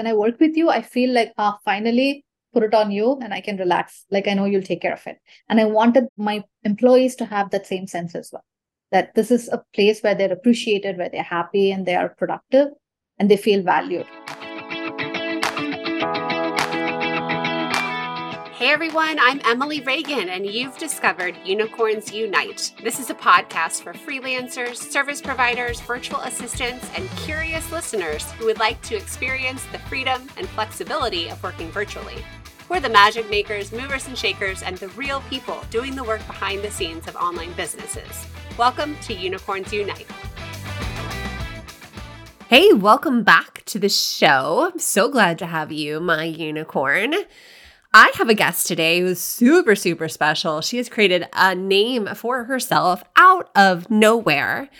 when I work with you, I feel like, ah, finally put it on you and I can relax. Like I know you'll take care of it. And I wanted my employees to have that same sense as well. That this is a place where they're appreciated, where they're happy and they are productive and they feel valued. Hey everyone, I'm Emily Reagan, and you've discovered Unicorns Unite. This is a podcast for freelancers, service providers, virtual assistants, and curious listeners who would like to experience the freedom and flexibility of working virtually. We're the magic makers, movers and shakers, and the real people doing the work behind the scenes of online businesses. Welcome to Unicorns Unite. Hey, welcome back to the show. I'm so glad to have you, my unicorn. I have a guest today who's super, super special. She has created a name for herself out of nowhere.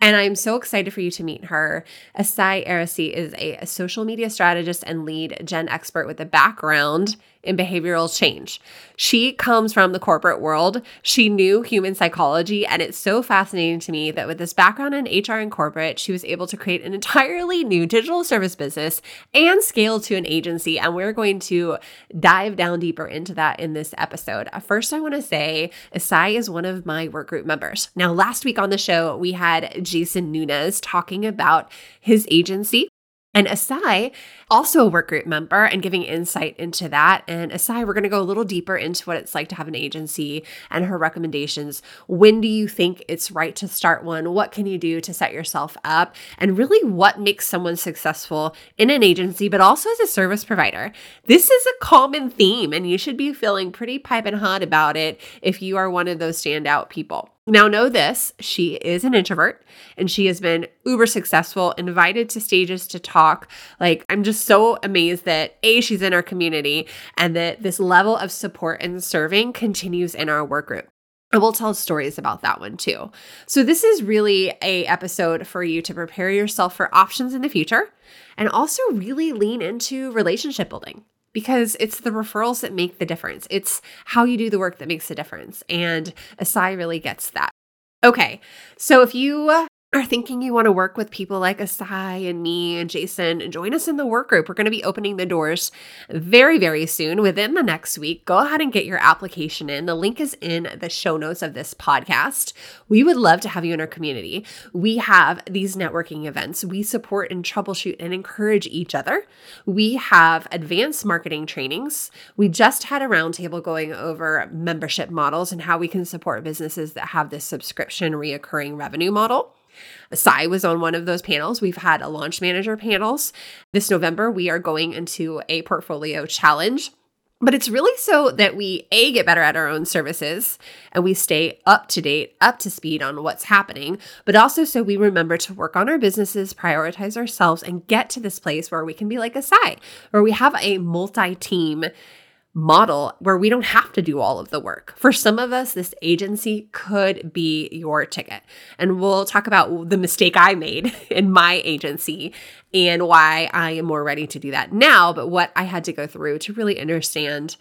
And I'm so excited for you to meet her. Esai Arasi is a, social media strategist and lead gen expert with a background in behavioral change. She comes from the corporate world. She knew human psychology. And it's so fascinating to me that with this background in HR and corporate, she was able to create an entirely new digital service business and scale to an agency. And we're going to dive down deeper into that in this episode. First, I want to say Esai is one of my work group members. Now, last week on the show, we had Jason Nunez talking about his agency and Esai, also a work group member, and giving insight into that. And Esai, we're going to go a little deeper into what it's like to have an agency and her recommendations. When do you think it's right to start one? What can you do to set yourself up? And really, what makes someone successful in an agency, but also as a service provider? This is a common theme, and you should be feeling pretty piping hot about it if you are one of those standout people. Now, know this she is an introvert and she has been uber successful, invited to stages to talk. Like, I'm just so amazed that A, she's in our community and that this level of support and serving continues in our work group. And we'll tell stories about that one too. So this is really a episode for you to prepare yourself for options in the future and also really lean into relationship building because it's the referrals that make the difference. It's how you do the work that makes the difference. And Esai really gets that. Okay, so if you are thinking you want to work with people like Esai and me and Jason, join us in the work group. We're going to be opening the doors very, very soon within the next week. Go ahead and get your application in. The link is in the show notes of this podcast. We would love to have you in our community. We have these networking events. We support and troubleshoot and encourage each other. We have advanced marketing trainings. We just had a roundtable going over membership models and how we can support businesses that have this subscription reoccurring revenue model. Sai was on one of those panels. We've had a launch manager panels. This November, we are going into a portfolio challenge. But it's really so that we A, get better at our own services and we stay up to date, up to speed on what's happening, but also so we remember to work on our businesses, prioritize ourselves, and get to this place where we can be like Esai, where we have a multi team model where we don't have to do all of the work. For some of us, this agency could be your ticket. And we'll talk about the mistake I made in my agency and why I am more ready to do that now, but what I had to go through to really understand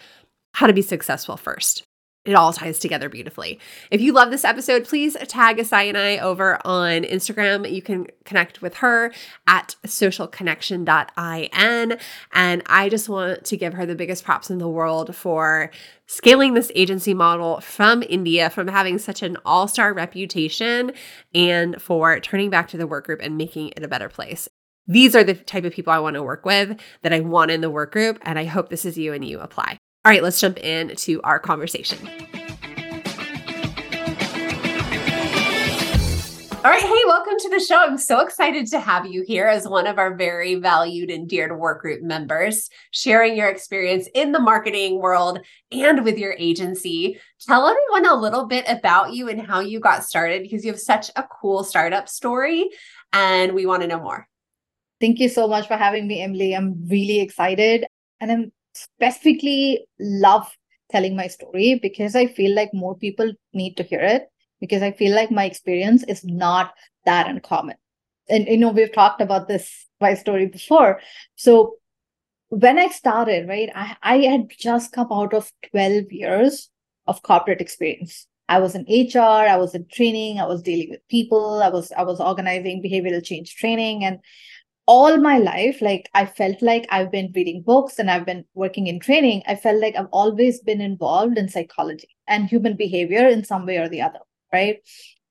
how to be successful first it all ties together beautifully. If you love this episode, please tag Esai and I over on Instagram. You can connect with her at socialkonnection.in. And I just want to give her the biggest props in the world for scaling this agency model from India, from having such an all star reputation, and for turning back to the work group and making it a better place. These are the type of people I want to work with that I want in the work group. And I hope this is you and you apply. All right, let's jump into our conversation. All right, hey, welcome to the show. I'm so excited to have you here as one of our very valued and dear to work group members, sharing your experience in the marketing world and with your agency. Tell everyone a little bit about you and how you got started because you have such a cool startup story and we want to know more. Thank you so much for having me, Emily. I'm really excited and I'm specifically love telling my story because I feel like more people need to hear it because I feel like my experience is not that uncommon. And you know, we've talked about this my story before. So when I started, right, I, I had just come out of 12 years of corporate experience. I was in HR, I was in training, I was dealing with people, I was I was organizing behavioral change training and all my life, like I felt like I've been reading books and I've been working in training. I felt like I've always been involved in psychology and human behavior in some way or the other, right?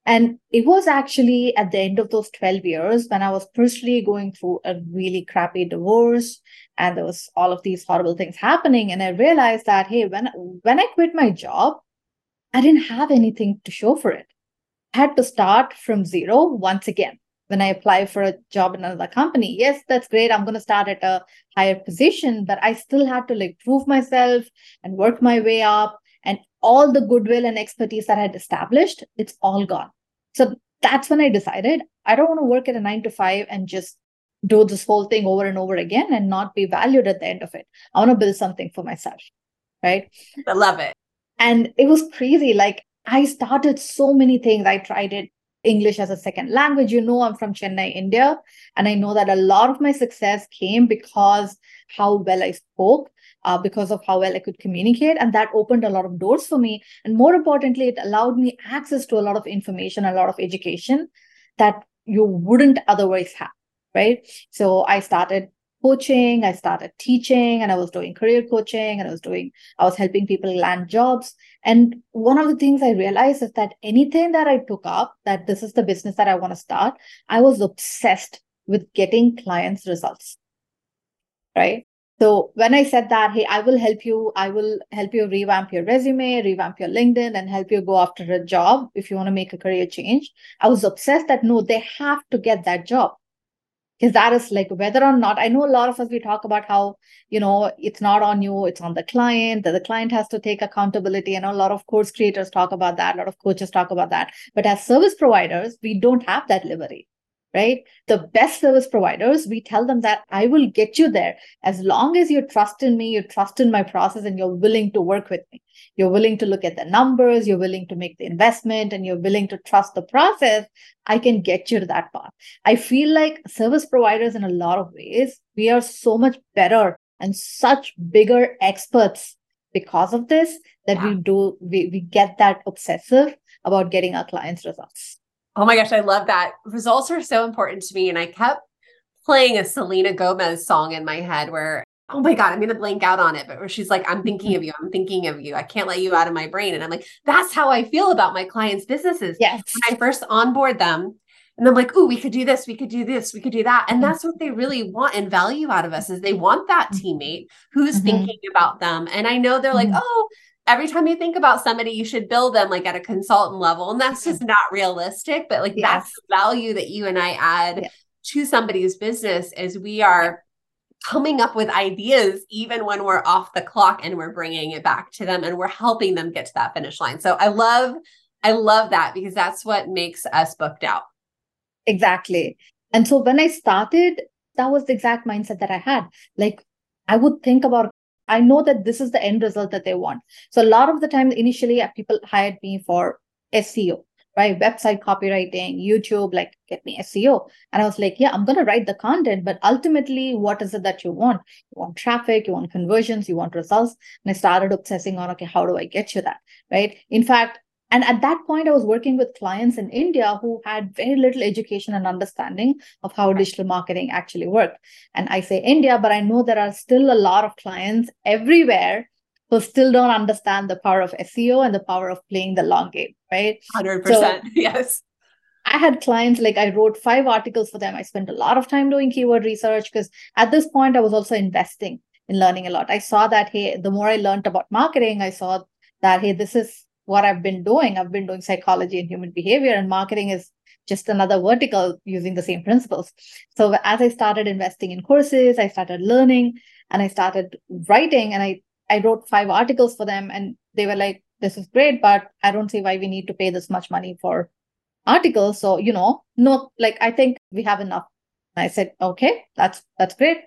And it was actually at the end of those 12 years when I was personally going through a really crappy divorce and there was all of these horrible things happening. And I realized that, hey, when, when I quit my job, I didn't have anything to show for it. I had to start from zero once again when I apply for a job in another company. Yes, that's great. I'm going to start at a higher position, but I still had to like prove myself and work my way up. And all the goodwill and expertise that I had established, it's all gone. So that's when I decided I don't want to work at a nine to five and just do this whole thing over and over again and not be valued at the end of it. I want to build something for myself. Right. I love it. And it was crazy. Like I started so many things. I tried it English as a second language. You know, I'm from Chennai, India, and I know that a lot of my success came because how well I spoke, uh, because of how well I could communicate, and that opened a lot of doors for me. And more importantly, it allowed me access to a lot of information, a lot of education that you wouldn't otherwise have. Right. So I started coaching i started teaching and i was doing career coaching and i was doing i was helping people land jobs. And one of the things i realized is that anything that i took up that this is the business that i want to start i was obsessed with getting clients results right? So when i said that hey i will help you i will help you revamp your resume revamp your linkedin and help you go after a job if you want to make a career change i was obsessed that no they have to get that job because that is like whether or not i know a lot of us we talk about how you know it's not on you it's on the client that the client has to take accountability and a lot of course creators talk about that a lot of coaches talk about that but as service providers we don't have that liberty right? The best service providers, we tell them that I will get you there as long as you trust in me, you trust in my process, and you're willing to work with me. You're willing to look at the numbers, you're willing to make the investment, and you're willing to trust the process. I can get you to that path. I feel like service providers, in a lot of ways, we are so much better and such bigger experts because of this that yeah. we do we, we get that obsessive about getting our clients results Oh my gosh, I love that. Results are so important to me. And I kept playing a Selena Gomez song in my head where, oh my God, I'm to blank out on it. But where she's like, I'm thinking of you. I'm thinking of you. I can't let you out of my brain. And I'm like, that's how I feel about my clients' businesses. Yes. When I first onboard them, and I'm like, oh, we could do this, we could do this, we could do that. And mm-hmm. that's what they really want and value out of us is they want that mm-hmm. teammate who's mm-hmm. thinking about them. And I know they're like, mm-hmm. oh, every time you think about somebody, you should build them like at a consultant level. And that's just not realistic. But like yes. that's the value that you and I add yes. to somebody's business is we are coming up with ideas even when we're off the clock and we're bringing it back to them and we're helping them get to that finish line. So I love I love that because that's what makes us booked out. Exactly. And so when I started, that was the exact mindset that I had. Like I would think about I know that this is the end result that they want. So a lot of the time, initially, uh, people hired me for SEO, right? Website copywriting, YouTube, like get me SEO. And I was like, yeah, I'm going to write the content, but ultimately, what is it that you want? You want traffic, you want conversions, you want results. And I started obsessing on, okay, how do I get you that, right? In fact, and at that point, I was working with clients in India who had very little education and understanding of how digital marketing actually worked. And I say India, but I know there are still a lot of clients everywhere who still don't understand the power of SEO and the power of playing the long game, right? 100%. So, yes. I had clients like I wrote five articles for them. I spent a lot of time doing keyword research because at this point I was also investing in learning a lot. I saw that hey, the more I learned about marketing, I saw that hey, this is what I've been doing. I've been doing psychology and human behavior, and marketing is just another vertical using the same principles. So as I started investing in courses, I started learning and I started writing and I, I wrote five articles for them and they were like, this is great, but I don't see why we need to pay this much money for articles. So, you know, no, like I think we have enough. And I said, okay, that's that's great.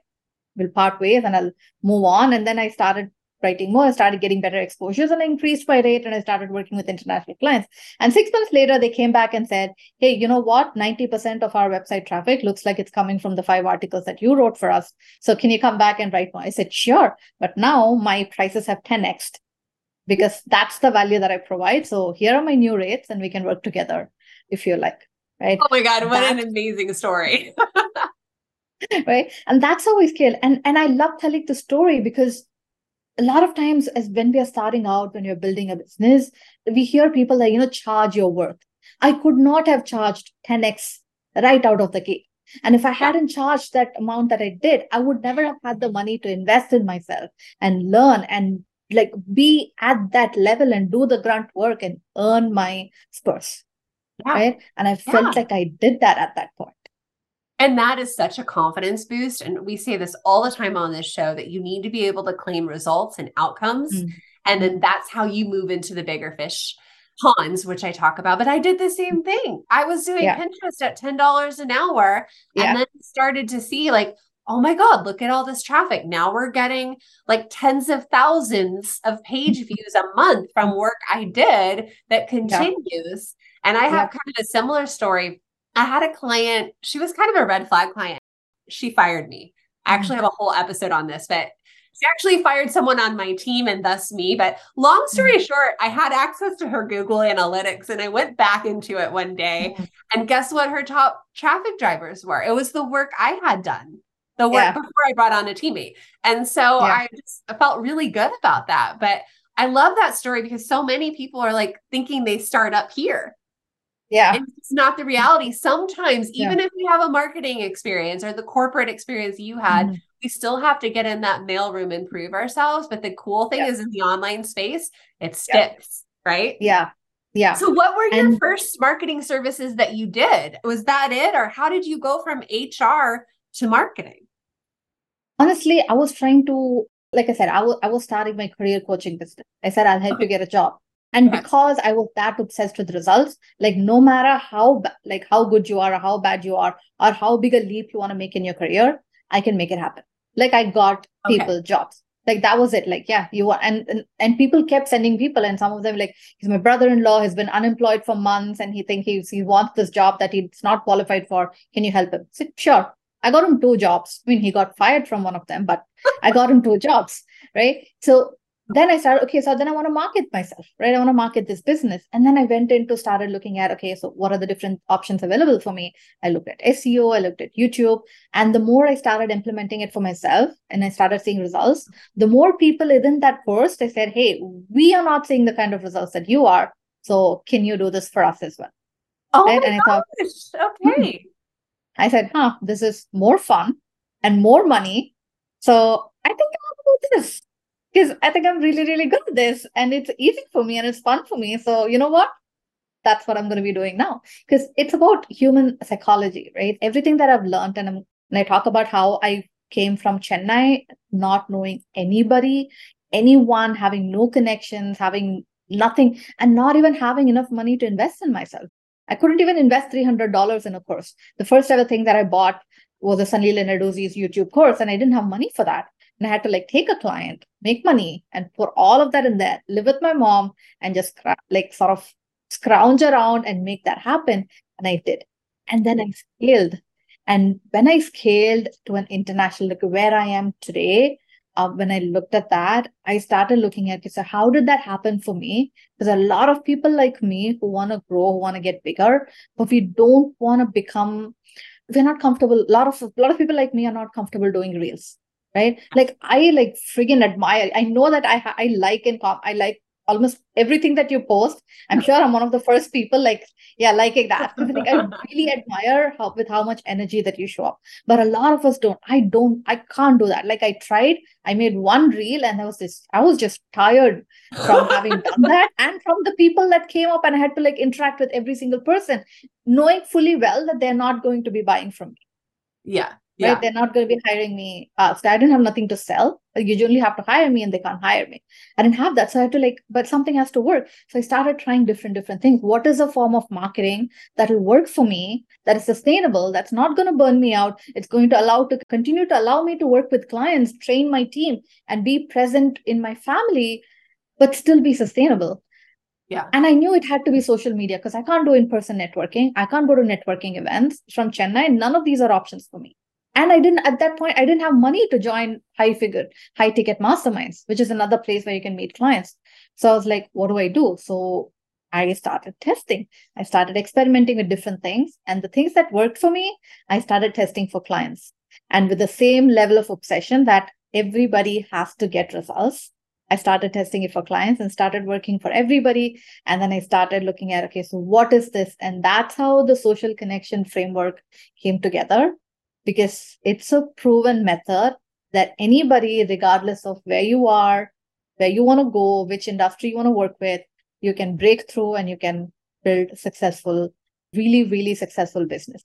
We'll part ways and I'll move on. And then I started writing more, I started getting better exposures and I increased my rate and I started working with international clients. And six months later, they came back and said, Hey, you know what? 90% of our website traffic looks like it's coming from the five articles that you wrote for us. So can you come back and write more? I said, Sure. But now my prices have 10x because that's the value that I provide. So here are my new rates and we can work together if you like. Right. Oh my God, what that, an amazing story. right and that's how we scale and and i love telling the story because a lot of times as when we are starting out when you're building a business we hear people that you know charge your worth. I could not have charged 10x right out of the gate. And if i hadn't charged that amount that i did i would never have had the money to invest in myself and learn and like be at that level and do the grunt work and earn my spurs. Yeah. right? And i felt yeah. like i did that at that point and that is such a confidence boost. And we say this all the time on this show that you need to be able to claim results and outcomes. Mm-hmm. And then that's how you move into the bigger fish ponds, which I talk about. But I did the same thing. I was doing yeah. Pinterest at $10 an hour yeah. and then started to see like, oh my God, look at all this traffic. Now we're getting like tens of thousands of page views a month from work I did that continues. Yeah. And I have kind of a similar story I had a client, she was kind of a red flag client. She fired me. I actually have a whole episode on this, but she actually fired someone on my team and thus me. But long story mm-hmm. short, I had access to her Google Analytics and I went back into it one day. Mm-hmm. And guess what her top traffic drivers were? It was the work I had done, the work yeah. before I brought on a teammate. And so yeah. I just I felt really good about that. But I love that story because so many people are like thinking they start up here yeah. It's not the reality. Sometimes, even yeah. if we have a marketing experience or the corporate experience you had, mm-hmm. we still have to get in that mailroom and prove ourselves. But the cool thing yeah. is in the online space, it sticks, yeah. right? Yeah. Yeah. So, what were your and- first marketing services that you did? Was that it? Or how did you go from HR to marketing? Honestly, I was trying to, like I said, I was, I was starting my career coaching business. I said, I'll help okay. you get a job and because i was that obsessed with results like no matter how like how good you are or how bad you are or how big a leap you want to make in your career i can make it happen. Like i got people okay. jobs. Like that was it. Like yeah you want and, and and people kept sending people and some of them like he's my brother-in-law has been unemployed for months and he think he's he wants this job that he's not qualified for. Can you help him? Said sure. I got him two jobs. I mean he got fired from one of them but i got him two jobs right? So then I started, okay, so then I want to market myself, right? I want to market this business. And then I went into started looking at, okay, so what are the different options available for me? I looked at SEO, I looked at YouTube. And the more I started implementing it for myself and I started seeing results, the more people within that burst, I said, hey, we are not seeing the kind of results that you are. So can you do this for us as well? Oh right? and I thought, okay. Hmm. I said, huh, this is more fun and more money. So I think I'll do this because I think I'm really, really good at this and it's easy for me and it's fun for me. So, you know what? That's what I'm going to be doing now because it's about human psychology, right? Everything that I've learned, and, I'm, and I talk about how I came from Chennai, not knowing anybody, anyone, having no connections, having nothing, and not even having enough money to invest in myself. I couldn't even invest $300 in a course. The first ever thing that I bought was a Sunny Lenarduzzi's YouTube course, and I didn't have money for that. And I had to like take a client, make money, and put all of that in there, live with my mom, and just like sort of scrounge around and make that happen. And I did. And then I scaled. And when I scaled to an international, like where I am today, uh, when I looked at that, I started looking at, okay, so how did that happen for me? Because a lot of people like me who want to grow, who want to get bigger, but we don't want to become, we're not comfortable. A lot of a lot of people like me are not comfortable doing reels right? Like i like friggin admire. I know that i i like and i like almost everything that you post. I'm sure i'm one of the first people like yeah liking that. Like, i really admire how with how much energy that you show up. But a lot of us don't. I don't i can't do that. Like i tried. I made one reel and i was this i was just tired from having done that and from the people that came up and i had to like interact with every single person knowing fully well that they're not going to be buying from me. Yeah yeah. right? They're not going to be hiring me. Uh, so I didn't have nothing to sell. You generally have to hire me and they can't hire me. I didn't have that. So I had to like, but something has to work. So I started trying different, different things. What is a form of marketing that will work for me, that is sustainable, that's not going to burn me out. It's going to allow to continue to allow me to work with clients, train my team, and be present in my family, but still be sustainable. Yeah. And I knew it had to be social media because I can't do in person networking. I can't go to networking events from Chennai. None of these are options for me and i didn't at that point i didn't have money to join high figure high ticket masterminds which is another place where you can meet clients. So i was like what do i do? So i started testing. I started experimenting with different things. And the things that worked for me i started testing for clients. And with the same level of obsession that everybody has to get results I started testing it for clients and started working for everybody. And then I started looking at, okay, so what is this? And that's how the Social Konnection framework came together because it's a proven method that anybody, regardless of where you are, where you want to go, which industry you want to work with, you can break through and you can build successful, really, really successful business.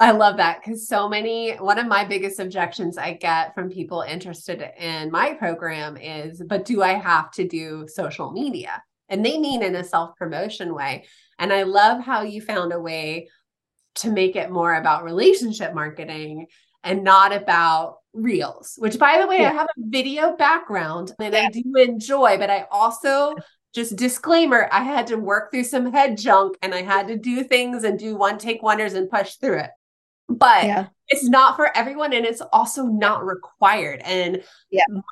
I love that because so many, one of my biggest objections I get from people interested in my program is, but do I have to do social media? And they mean in a self promotion way. And I love how you found a way to make it more about relationship marketing and not about reels, which by the way, yeah. I have a video background and yeah. I do enjoy, but I also just disclaimer i had to work through some head junk and i had to do things and do one take wonders and push through it but yeah. it's not for everyone and it's also not required and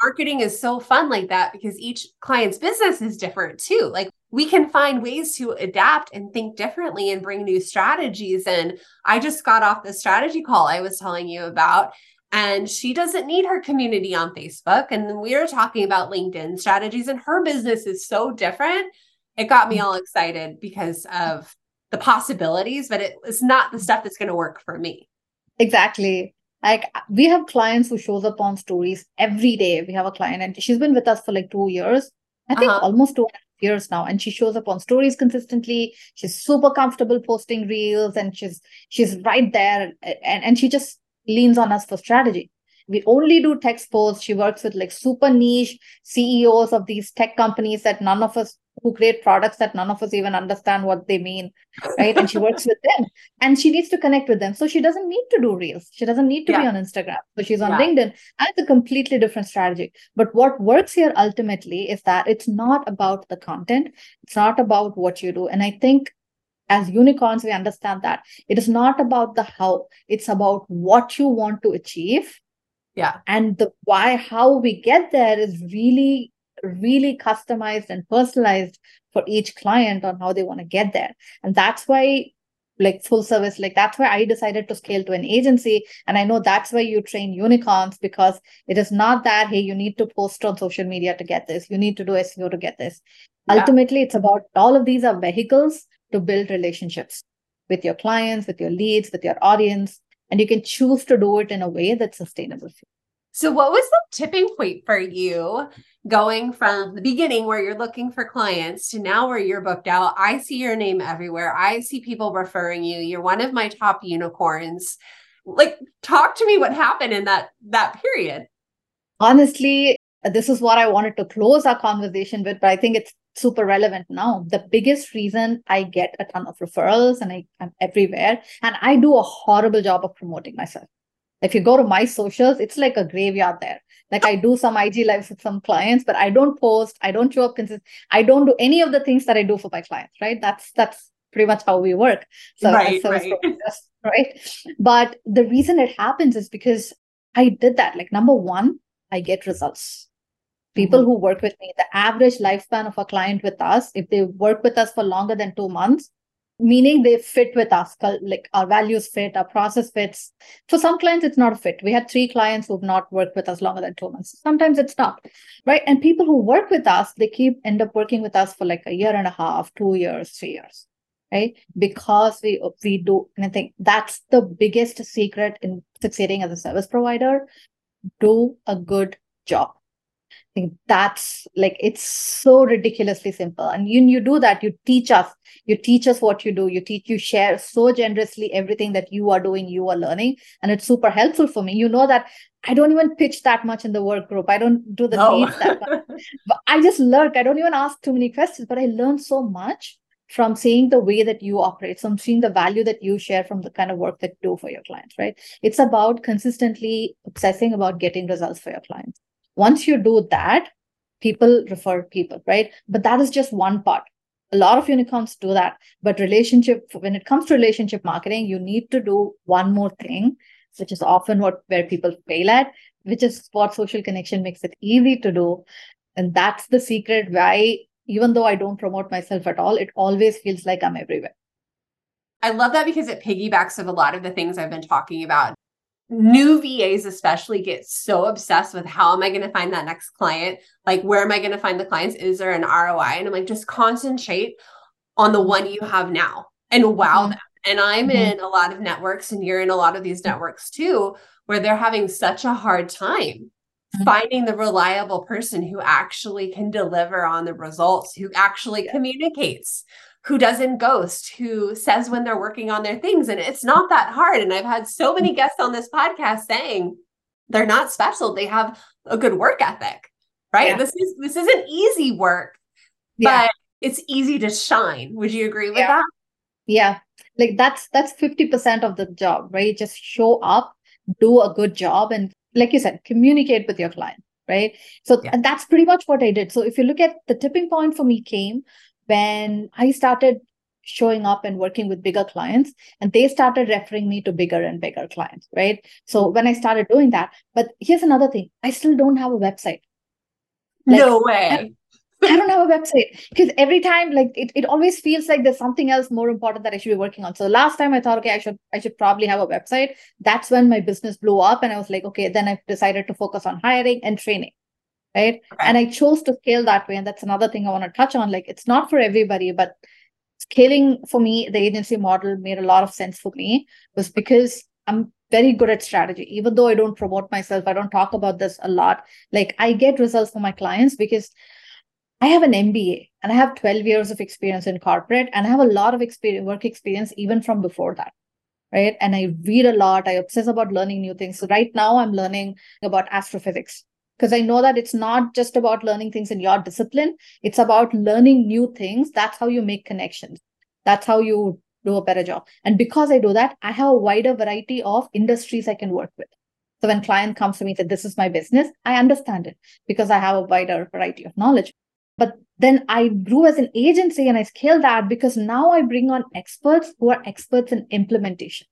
marketing is so fun like that because each client's business is different too like we can find ways to adapt and think differently and bring new strategies and i just got off the strategy call i was telling you about and she doesn't need her community on facebook and we were talking about linkedin strategies and her business is so different it got me mm. all excited because of the possibilities, but it, it's not the stuff that's going to work for me. Exactly. Like we have clients who shows up on stories every day. We have a client and she's been with us for like two years. I think uh-huh. almost two years now. And she shows up on stories consistently. She's super comfortable posting reels and she's she's right there and, and she just leans on us for strategy. We only do text posts. She works with like super niche CEOs of these tech companies that none of us who create products that none of us even understand what they mean right? And she works with them and she needs to connect with them. So she doesn't need to do reels. She doesn't need to yeah. be on instagram so she's on yeah. linkedin and it's a completely different strategy. But what works here ultimately is that it's not about the content. It's not about what you do. And i think as unicorns we understand that. It is not about the how. It's about what you want to achieve. Yeah. And the why how we get there is really really customized and personalized for each client on how they want to get there. And that's why like full service like that's why i decided to scale to an agency. And i know that's why you train unicorns because it is not that hey you need to post on social media to get this. You need to do seo to get this. Yeah. ultimately it's about all of these are vehicles to build relationships with your clients with your leads with your audience. And you can choose to do it in a way that's sustainable for you so, what was the tipping point for you going from the beginning where you're looking for clients to now where you're booked out? I see your name everywhere. I see people referring you. You're one of my top unicorns. Like, talk to me what happened in that that period. Honestly, this is what I wanted to close our conversation with, but I think it's super relevant now. The biggest reason I get a ton of referrals and I, I'm everywhere, and I do a horrible job of promoting myself if you go to my socials, it's like a graveyard there. Like I do some IG lives with some clients, but I don't post, I don't show up consistent. I don't do any of the things that I do for my clients, right? That's that's pretty much how we work. So right, right. right. But the reason it happens is because I did that. Like number one, I get results. People mm-hmm. who work with me, the average lifespan of a client with us, if they work with us for longer than two months, meaning they fit with us like our values fit our process fits. For some clients it's not a fit. We had three clients who've not worked with us longer than two months. Sometimes it's not right? And people who work with us they keep end up working with us for like a year and a half two years three years right? Because we we do and i think that's the biggest secret in succeeding as a service provider. Do a good job think that's like it's so ridiculously simple. And you you do that, you teach us, you teach us what you do, you teach, you share so generously everything that you are doing, you are learning, and it's super helpful for me. You know that I don't even pitch that much in the work group. I don't do the no. that much. but I just lurk. I don't even ask too many questions, but I learn so much from seeing the way that you operate, from seeing the value that you share from the kind of work that you do for your clients, right? It's about consistently obsessing about getting results for your clients. Once you do that, people refer people, right? But that is just one part. A lot of unicorns do that. But relationship, when it comes to relationship marketing, you need to do one more thing, which is often what where people fail at, which is what Social Konnection makes it easy to do. And that's the secret why, even though I don't promote myself at all, it always feels like I'm everywhere. I love that because it piggybacks of a lot of the things I've been talking about new VAs especially get so obsessed with how am I going to find that next client? Like, where am I going to find the clients? Is there an ROI? And I'm like, just concentrate on the one you have now and wow mm-hmm. them. And I'm mm-hmm. in a lot of networks, and you're in a lot of these networks too, where they're having such a hard time mm-hmm. finding the reliable person who actually can deliver on the results, who actually communicates, who doesn't ghost, who says when they're working on their things. And it's not that hard. And I've had so many mm-hmm. guests on this podcast saying they're not special. They have a good work ethic, right? Yeah. This is this isn't easy work, yeah. but it's easy to shine. Would you agree with yeah. that? Yeah. Like that's that's 50% of the job, right? Just show up, do a good job, and like you said, communicate with your client right so yeah. and that's pretty much what i did so if you look at the tipping point for me came when I started showing up and working with bigger clients and they started referring me to bigger and bigger clients right? So when i started doing that but here's another thing i still don't have a website. Like, no way. I, I, don't have a website because every time like it, it always feels like there's something else more important that i should be working on. So last time i thought okay i should i should probably have a website. That's when my business blew up and i was like okay then i decided to focus on hiring and training right? Okay. and i chose to scale that way and that's another thing i want to touch on. Like it's not for everybody but scaling for me the agency model made a lot of sense for me was because i'm very good at strategy. Even though i don't promote myself i don't talk about this a lot like i get results for my clients because i have an mba and i have 12 years of experience in corporate and i have a lot of experience work experience even from before that right? And i read a lot i obsess about learning new things. So right now i'm learning about astrophysics because I know that it's not just about learning things in your discipline, it's about learning new things. That's how you make connections. That's how you do a better job. And because I do that, I have a wider variety of industries I can work with. So when client comes to me and says, this is my business, I understand it because I have a wider variety of knowledge. But then I grew as an agency and I scaled that because now I bring on experts who are experts in implementation.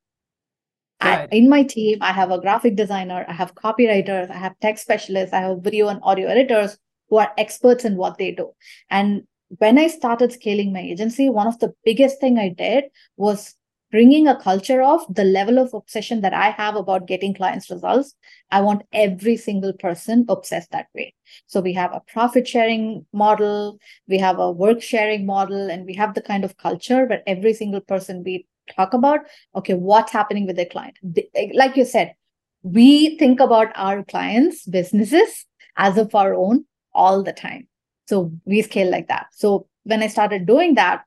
I, in my team, I have a graphic designer, I have copywriters, I have tech specialists, I have video and audio editors who are experts in what they do. And when I started scaling my agency, one of the biggest thing I did was bringing a culture of the level of obsession that I have about getting clients results. I want every single person obsessed that way. So we have a profit sharing model, we have a work sharing model, and we have the kind of culture where every single person, be talk about okay what's happening with the client eh, like you said we think about our clients businesses as of our own all the time so we scale like that so when i started doing that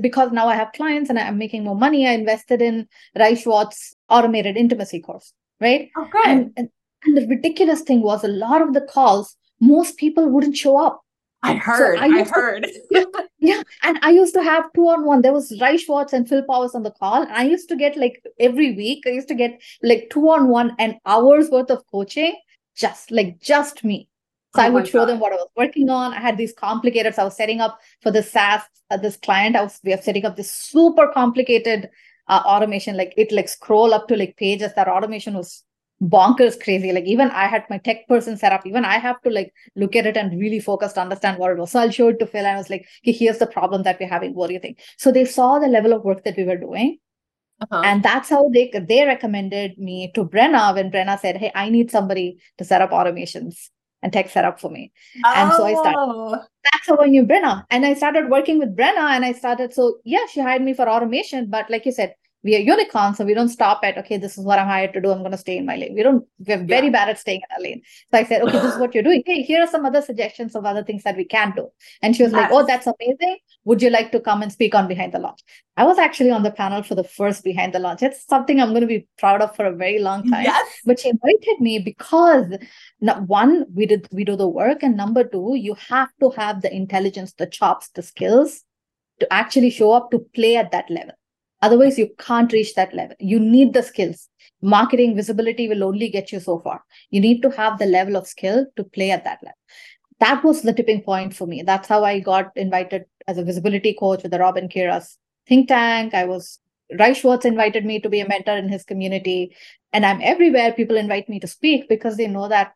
because now i have clients and i'm making more money i invested in Ry Schwartz automated intimacy course right oh, okay. and, and and the ridiculous thing was a lot of the calls most people wouldn't show up I heard. So I, I heard. Yeah, and I used to have two on one. There was Ry Schwartz and Phil Powers on the call. And I used to get like every week. I used to get like two on one and hours worth of coaching, just like just me. So oh I would show God. them what I was working on. I had these complicated. So I was setting up for the SaaS. Uh, this client, I was we are setting up this super complicated uh, automation. Like it like scroll up to like pages. That automation was bonkers crazy. Like even I had my tech person set up. Even I have to like look at it and really focus to understand what it was. So I'll show it to Phil. And I was like, okay, here's the problem that we're having. What do you think? So they saw the level of work that we were doing. Uh-huh. And that's how they they recommended me to Brenna when Brenna said, Hey, I need somebody to set up automations and tech setup for me. Oh. And so I started. Oh. That's how I knew Brenna. And I started working with Brenna and I started. So yeah, she hired me for automation. But like you said, we are unicorns, so we don't stop at okay, this is what I'm hired to do. I'm going to stay in my lane. We don't. We're very yeah. bad at staying in our lane. So I said, okay, this is what you're doing. Hey, here are some other suggestions of other things that we can do. And she was yes. like, oh, that's amazing. Would you like to come and speak on behind the launch? I was actually on the panel for the first behind the launch. It's something I'm going to be proud of for a very long time. Yes. But she invited me because one, we did we do the work, and number two, you have to have the intelligence, the chops, the skills to actually show up to play at that level Otherwise, you can't reach that level. You need the skills. Marketing visibility will only get you so far. You need to have the level of skill to play at that level. That was the tipping point for me. That's how I got invited as a visibility coach with the Robin Kira's think tank. I was Ry Schwartz invited me to be a mentor in his community. And I'm everywhere. People invite me to speak because they know that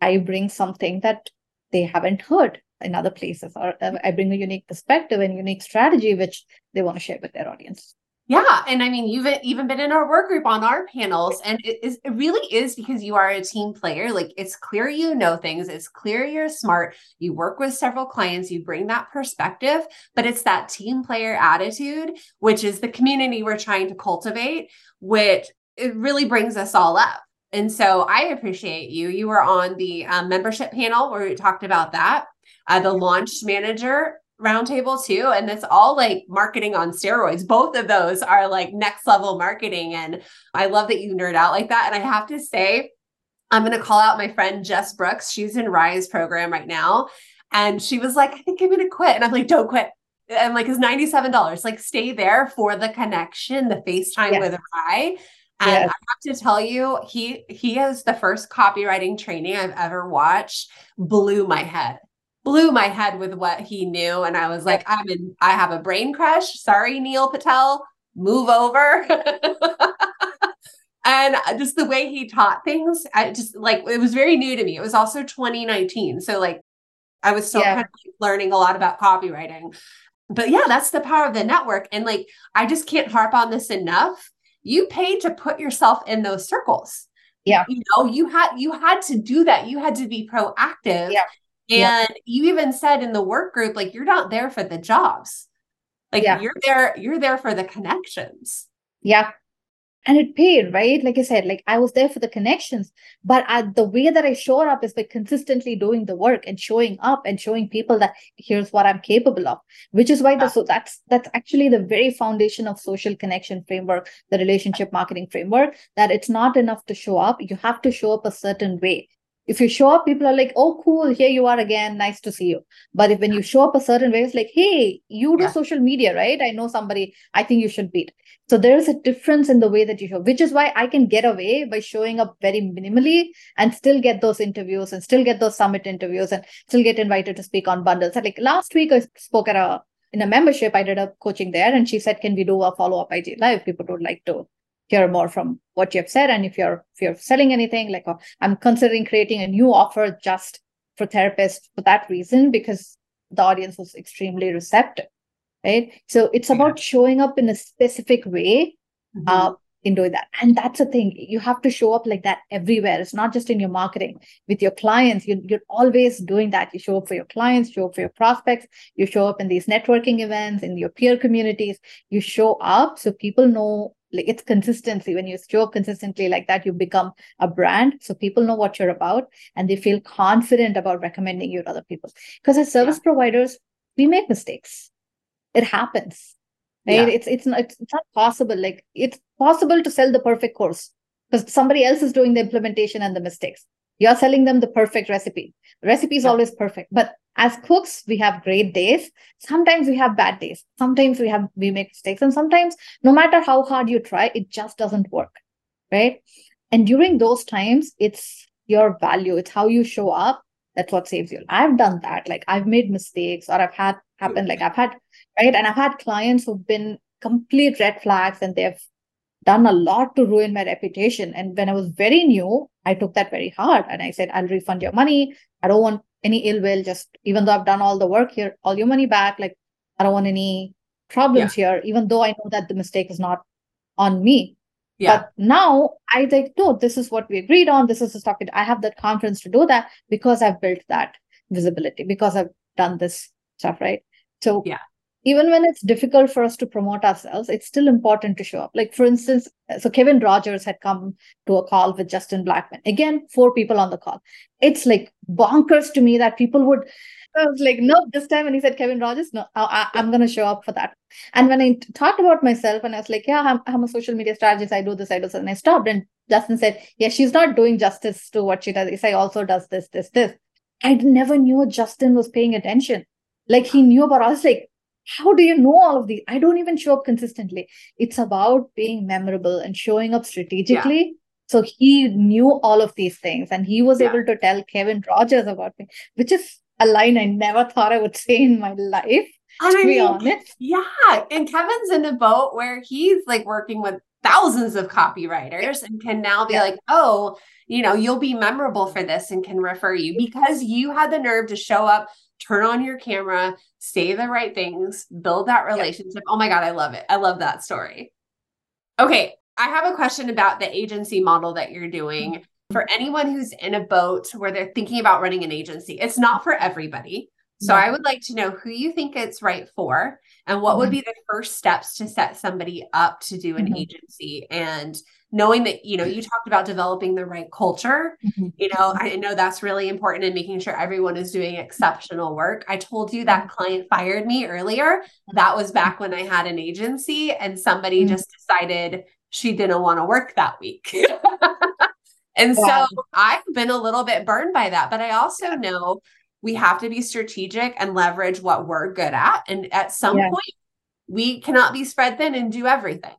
I bring something that they haven't heard in other places, or I bring a unique perspective and unique strategy which they want to share with their audience. Yeah. And I mean, you've even been in our work group on our panels, and it, is, it really is because you are a team player. Like it's clear you know things, it's clear you're smart. You work with several clients, you bring that perspective, but it's that team player attitude, which is the community we're trying to cultivate, which it really brings us all up. And so I appreciate you. You were on the um, membership panel where we talked about that. Uh, the launch manager roundtable too and it's all like marketing on steroids both of those are like next level marketing and i love that you nerd out like that and i have to say i'm going to call out my friend jess brooks she's in Ry's program right now and she was like i think i'm going to quit and i'm like don't quit and like it's $97 like stay there for the connection the facetime yes. with Ry and yes. I have to tell you, he he has the first copywriting training I've ever watched, blew my head blew my head with what he knew. And I was like, I'm in, I have a brain crush. Sorry, Neil Patel, move over. and just the way he taught things, I just like it was very new to me. It was also 2019. So like I was still yeah. kind of learning a lot about copywriting. But yeah, that's the power of the network. And like I just can't harp on this enough. You paid to put yourself in those circles yeah you know you had you had to do that you had to be proactive yeah. And yeah. you even said in the work group, like you're not there for the jobs. Like yeah. you're there, you're there for the connections. Yeah. And it paid, right? Like I said, like I was there for the connections, but I, the way that I show up is by consistently doing the work and showing up and showing people that here's what I'm capable of. Which is why yeah. the so that's that's actually the very foundation of Social Konnection framework, the relationship marketing framework. That it's not enough to show up; you have to show up a certain way if you show up, people are like, oh, cool, here you are again. Nice to see you. But if when you show up a certain way, it's like, hey, you do yeah. social media, right? I know somebody, I think you should beat. So there's a difference in the way that you show, which is why I can get away by showing up very minimally and still get those interviews and still get those summit interviews and still get invited to speak on bundles. like last week, I spoke at a in a membership, I did a coaching there, and she said, "Can we do a follow up IG live? People would like to hear more from what you have said and if you're if you're selling anything like oh, i'm considering creating a new offer just for therapists for that reason because the audience was extremely receptive right so it's about yeah. showing up in a specific way mm-hmm. uh, in doing that. And that's the thing. You have to show up like that everywhere. It's not just in your marketing. With your clients you, you're always doing that. You show up for your clients show up for your prospects. You show up in these networking events in your peer communities. You show up so people know like it's consistency. When you show up consistently like that you become a brand. So people know what you're about and they feel confident about recommending you to other people. Because as service yeah. providers we make mistakes. It happens right? Yeah. it's it's not it's not possible like it's possible to sell the perfect course because somebody else is doing the implementation and the mistakes. You're selling them the perfect recipe. The recipe is yeah. always perfect. But as cooks we have great days. Sometimes we have bad days. Sometimes we have we make mistakes. And sometimes no matter how hard you try it just doesn't work. Right? And during those times it's your value. It's how you show up that's what saves you. I've done that. Like i've made mistakes or i've had happen like i've had right? And i've had clients who've been complete red flags and they've done a lot to ruin my reputation. And when i was very new i took that very hard and i said i'll refund your money. I don't want any ill will. Just even though i've done all the work here all your money back like i don't want any problems yeah. here even though i know that the mistake is not on me. Yeah. but now i think no this is what we agreed on. This is the stuff i have that confidence to do that because i've built that visibility because i've done this stuff right so yeah even when it's difficult for us to promote ourselves, it's still important to show up. Like, for instance, so Kevin Rogers had come to a call with Justin Blackman. Again, four people on the call. It's like bonkers to me that people would. I was like, no, this time And he said Kevin Rogers, no, I, am going to show up for that. And when I talked about myself and I was like, yeah, I'm, I'm a social media strategist. I do this, I do this. And I stopped. And Justin said, yeah, she's not doing justice to what she does. He said, I also does this, this, this. I never knew Justin was paying attention. Like he knew about, was like, how do you know all of these? I don't even show up consistently. It's about being memorable and showing up strategically. Yeah. So he knew all of these things and he was yeah. able to tell Kevin Rogers about me, which is a line I never thought I would say in my life. To I be mean, honest. Yeah. And Kevin's in a boat where he's like working with thousands of copywriters and can now be yeah. like, oh, you know, you'll be memorable for this and can refer you because you had the nerve to show up turn on your camera, say the right things, build that relationship. Oh my God, I love it. I love that story. Okay. I have a question about the agency model that you're doing. Mm-hmm. For anyone who's in a boat where they're thinking about running an agency, it's not for everybody. So I would like to know who you think it's right for and what mm-hmm. would be the first steps to set somebody up to do an mm-hmm. agency and knowing that you know you talked about developing the right culture mm-hmm. you know i know that's really important in making sure everyone is doing exceptional work i told you that client fired me earlier that was back when i had an agency and somebody mm-hmm. just decided she didn't want to work that week and yeah. so i've been a little bit burned by that but i also know we have to be strategic and leverage what we're good at and at some yeah. point we cannot be spread thin and do everything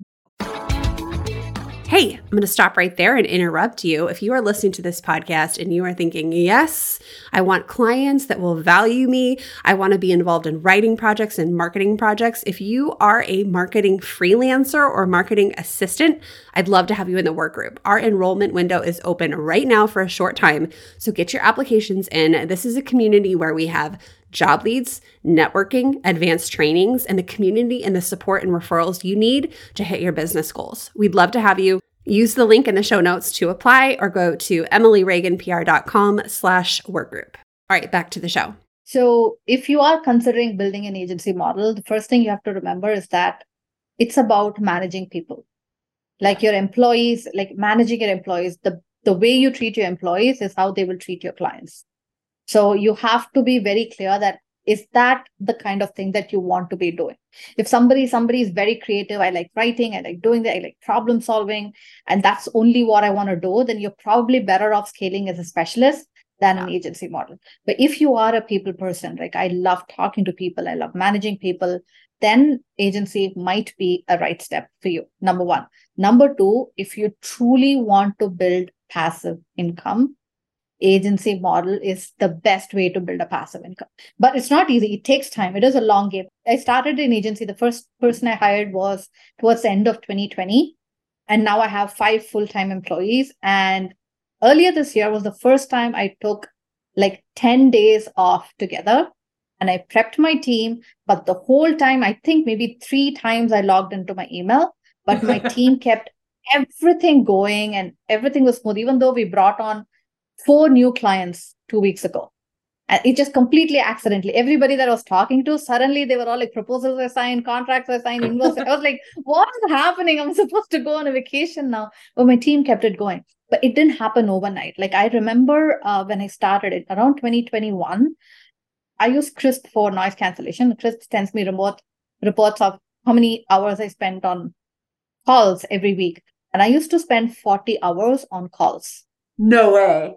Hey, I'm going to stop right there and interrupt you. If you are listening to this podcast and you are thinking, yes, I want clients that will value me, I want to be involved in writing projects and marketing projects. If you are a marketing freelancer or marketing assistant, I'd love to have you in the work group. Our enrollment window is open right now for a short time. So get your applications in. This is a community where we have job leads, networking, advanced trainings, and the community and the support and referrals you need to hit your business goals. We'd love to have you. Use the link in the show notes to apply or go to emilyreaganpr.com slash workgroup. All right, back to the show. So if you are considering building an agency model, the first thing you have to remember is that it's about managing people. Like your employees, like managing your employees, the, the way you treat your employees is how they will treat your clients. So you have to be very clear that is that the kind of thing that you want to be doing. If somebody somebody is very creative i like writing i like doing that i like problem solving and that's only what i want to do then you're probably better off scaling as a specialist than an agency model. But if you are a people person like i love talking to people i love managing people then agency might be a right step for you number one. Number two if you truly want to build passive income agency model is the best way to build a passive income. But it's not easy. It takes time. It is a long game. I started in agency. The first person I hired was towards the end of 2020. And now I have five full time employees. And earlier this year was the first time I took like 10 days off together and I prepped my team. But the whole time, I think maybe three times I logged into my email, but my team kept everything going and everything was smooth, even though we brought on four new clients two weeks ago. And it just completely accidentally. Everybody that I was talking to, suddenly they were all like proposals were signed, contracts were signed, invoices. I was like, what is happening? I'm supposed to go on a vacation now. But my team kept it going. But it didn't happen overnight. Like I remember uh, when I started it around 2021, I use Krisp for noise cancellation. Krisp sends me remote reports of how many hours I spent on calls every week. And I used to spend 40 hours on calls. No way.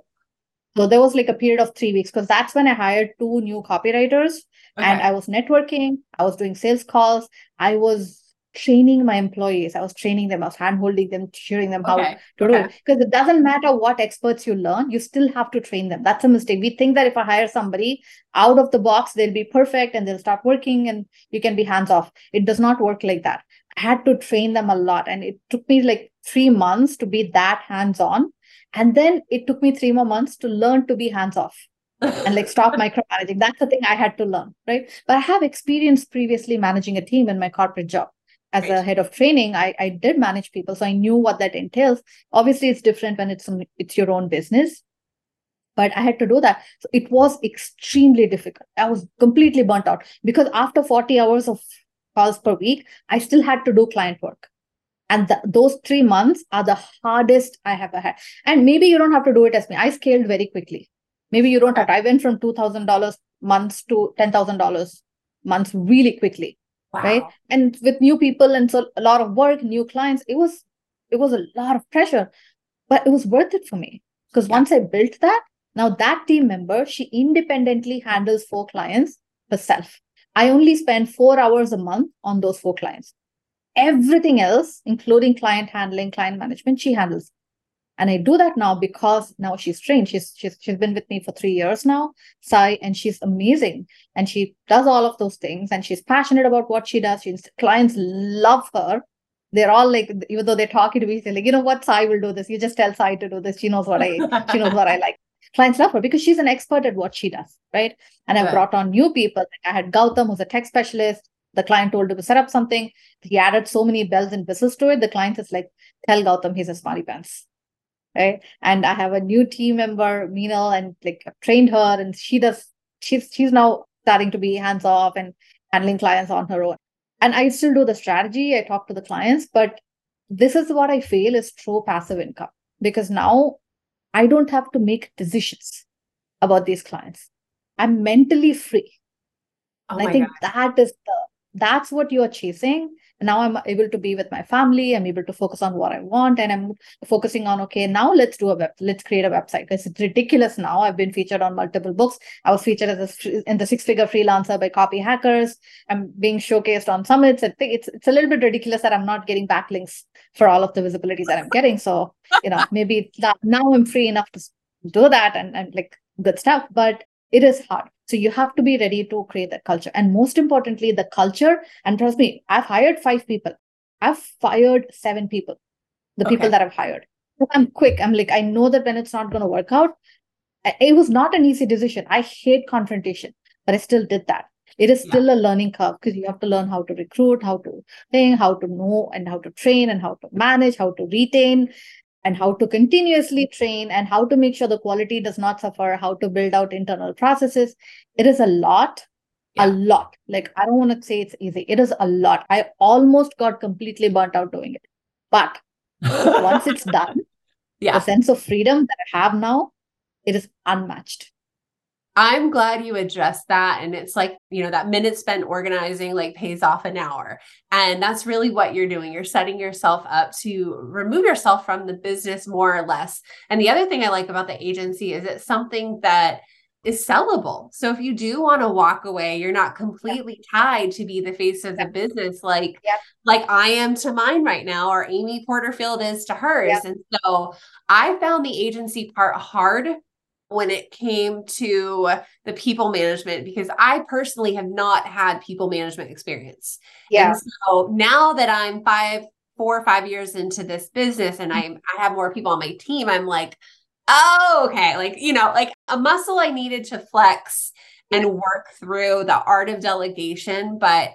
So there was like a period of three weeks because that's when I hired two new copywriters okay. and I was networking, I was doing sales calls, I was training my employees. I was training them, I was handholding them, showing them how okay. to do it. Because it doesn't matter what experts you learn, you still have to train them. That's a mistake. We think that if I hire somebody out of the box, they'll be perfect and they'll start working and you can be hands off. It does not work like that. I had to train them a lot. And it took me like three months to be that hands on and then it took me three more months to learn to be hands off and like stop micromanaging. That's the thing I had to learn, right? But I have experience previously managing a team in my corporate job. As right. a head of training, I, I did manage people, so I knew what that entails. Obviously, it's different when it's it's your own business, but I had to do that. So it was extremely difficult. I was completely burnt out because after 40 hours of calls per week, I still had to do client work. And the, those three months are the hardest I have had. And maybe you don't have to do it as me. I scaled very quickly. Maybe you don't have to. I went from $2,000 months to $10,000 months really quickly. Wow. Right. And with new people and so a lot of work, new clients, it was, it was a lot of pressure, but it was worth it for me. Because yeah. once I built that, now that team member, she independently handles four clients herself. I only spend four hours a month on those four clients everything else, including client handling, client management, she handles. And I do that now because now she's trained. She's she's she's been with me for three years now, Sai, and she's amazing. And she does all of those things, and she's passionate about what she does. She's clients love her. They're all like, even though they're talking to me, they're like, you know what, Sai will do this. You just tell Sai to do this. She knows what I she knows what I like. Clients love her because she's an expert at what she does, right? And I brought on new people. I had Gautam, who's a tech specialist the client told him to set up something. He added so many bells and whistles to it. The client is like, tell Gautam he's a smarty pants. Right. And I have a new team member, Meenal, and like I've trained her and she does, she's she's now starting to be hands off and handling clients on her own. And I still do the strategy. I talk to the clients, but this is what I feel is true passive income because now I don't have to make decisions about these clients. I'm mentally free. Oh I think God. that is the that's what you're chasing. Now i'm able to be with my family. I'm able to focus on what i want. And i'm focusing on okay now let's do a web let's create a website. It's ridiculous now. I've been featured on multiple books. I was featured as a, in the six figure freelancer by Copyhackers. I'm being showcased on summits. I think it's, it's a little bit ridiculous that i'm not getting backlinks for all of the visibility that i'm getting. So you know maybe that now i'm free enough to do that and, and like good stuff. But it is hard so you have to be ready to create that culture. And most importantly, the culture. And trust me, I've hired five people. I've fired seven people, the okay. people that I've hired. I'm quick. I'm like, I know that when it's not going to work out, it was not an easy decision. I hate confrontation, but I still did that. It is still yeah. a learning curve because you have to learn how to recruit, how to think, how to know, and how to train, and how to manage, how to retain, and how to continuously train and how to make sure the quality does not suffer, how to build out internal processes. It is a lot, yeah. a lot. Like, I don't want to say it's easy. It is a lot. I almost got completely burnt out doing it. But once it's done, yeah. the sense of freedom that I have now, it is unmatched. I'm glad you addressed that. And it's like, you know, that minute spent organizing like pays off an hour. And that's really what you're doing. You're setting yourself up to remove yourself from the business more or less. And the other thing I like about the agency is it's something that is sellable. So if you do want to walk away, you're not completely tied to be the face of the business like like I am to mine right now or Amy Porterfield is to hers. And so I found the agency part hard when it came to the people management because I personally have not had people management experience. Yeah. And so now that I'm five, four or five years into this business and mm-hmm. I I have more people on my team, I'm like, oh, okay. Like, you know, like a muscle I needed to flex and work through the art of delegation. But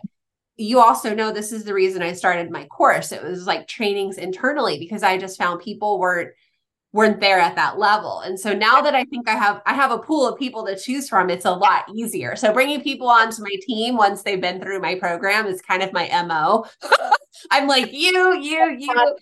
you also know this is the reason I started my course. It was like trainings internally because I just found people weren't weren't there at that level. And so now that I think I have I have a pool of people to choose from, it's a lot easier. So bringing people onto my team once they've been through my program is kind of my MO. I'm like, you, you, you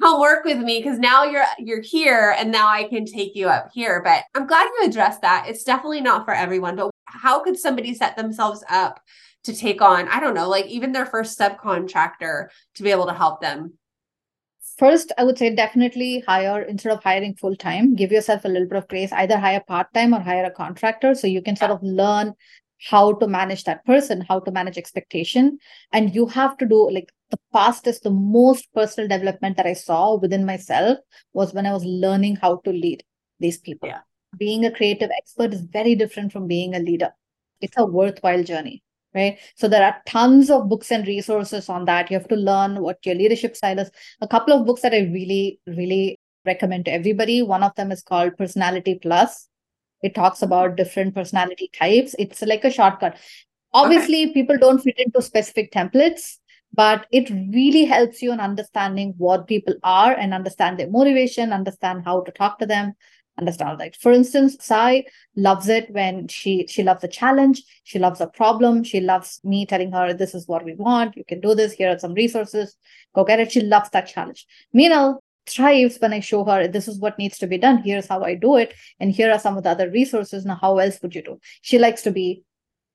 come work with me because now you're you're here and now I can take you up here. But I'm glad you addressed that. It's definitely not for everyone, but how could somebody set themselves up to take on, I don't know, like even their first subcontractor to be able to help them first i would say definitely hire instead of hiring full time give yourself a little bit of grace either hire part time or hire a contractor so you can sort of learn how to manage that person how to manage expectation. And you have to do like the fastest the most personal development that i saw within myself was when i was learning how to lead these people. Yeah. being a creative expert is very different from being a leader. It's a worthwhile journey right? So there are tons of books and resources on that. You have to learn what your leadership style is. A couple of books that I really, really recommend to everybody. One of them is called Personality Plus. It talks about different personality types. It's like a shortcut. Obviously, okay. people don't fit into specific templates, but it really helps you in understanding what people are and understand their motivation, understand how to talk to them, understand that. For instance, Sai loves it when she she loves a challenge, she loves a problem, she loves me telling her this is what we want, you can do this, here are some resources, go get it. She loves that challenge. Meenal thrives when I show her this is what needs to be done, here's how I do it, and here are some of the other resources. Now, how else would you do? She likes to be